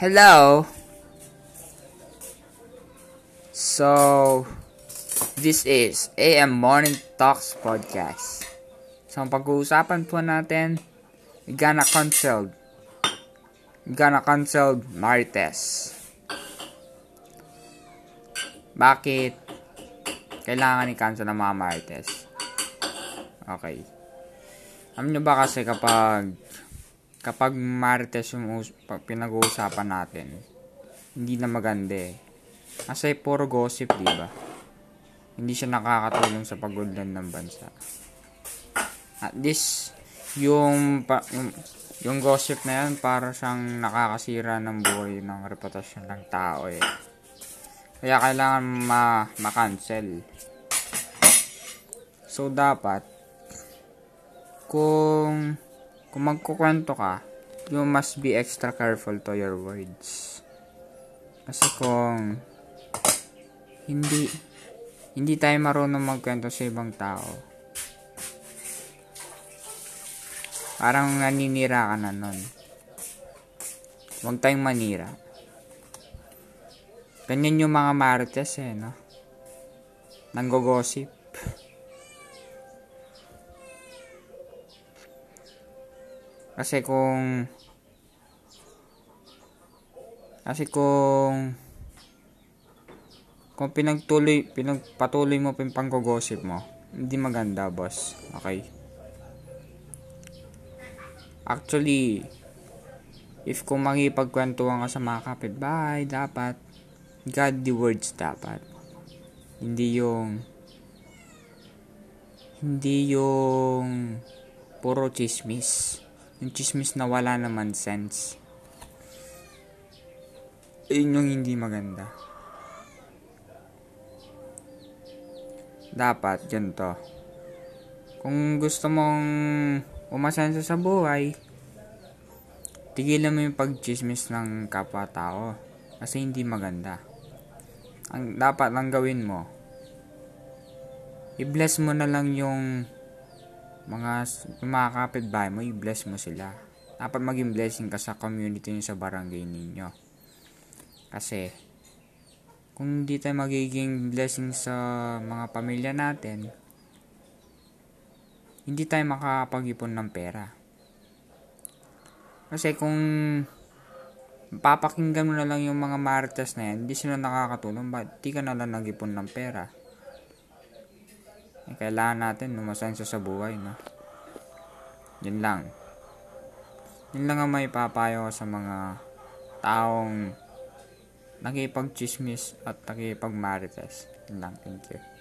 Hello. So, this is AM Morning Talks Podcast. So, ang pag-uusapan po natin, gonna cancel. We gonna cancel Marites. Bakit kailangan i-cancel ng mga Marites? Okay. Alam nyo ba kasi kapag kapag Marites yung pinag-uusapan natin, hindi na maganda eh. Kasi puro gossip, di ba? Hindi siya nakakatulong sa pagudlan ng bansa. At least, yung, pa, yung, yung gossip na yan, para siyang nakakasira ng buhay ng reputasyon ng tao eh. Kaya kailangan ma, ma-cancel. So, dapat, kung kung magkukwento ka, you must be extra careful to your words. Kasi kung hindi hindi tayo marunong magkwento sa ibang tao, parang naninira ka na nun. Huwag tayong manira. Ganyan yung mga marites eh, no? Nanggogosip. Kasi kung kasi kung kung pinagtuloy pinagpatuloy mo pa yung panggogosip mo, hindi maganda, boss. Okay? Actually, if kung makipagkwentuhan ka sa mga kapitbahay, dapat God the words dapat. Hindi yung hindi yung puro chismis. Yung chismis na wala naman sense. Yun yung hindi maganda. Dapat, ganito. Kung gusto mong umasenso sa buhay, tigilan mo yung pagchismis ng kapwa-tao. Kasi hindi maganda. Ang dapat lang gawin mo, i-bless mo na lang yung mga, yung mga kapitbahay mo, i-bless mo sila. Dapat maging blessing ka sa community nyo sa barangay ninyo. Kasi, kung hindi tayo magiging blessing sa mga pamilya natin, hindi tayo makakapag-ipon ng pera. Kasi kung papakinggan mo na lang yung mga marites na yan, hindi sila nakakatulong, ba't di ka na lang nag-ipon ng pera? Kailangan natin umasenso sa buhay, no? Yun lang. Yun lang ang may papayo sa mga taong nakipag-chismis at nakipag-marites. Yun lang. Thank you.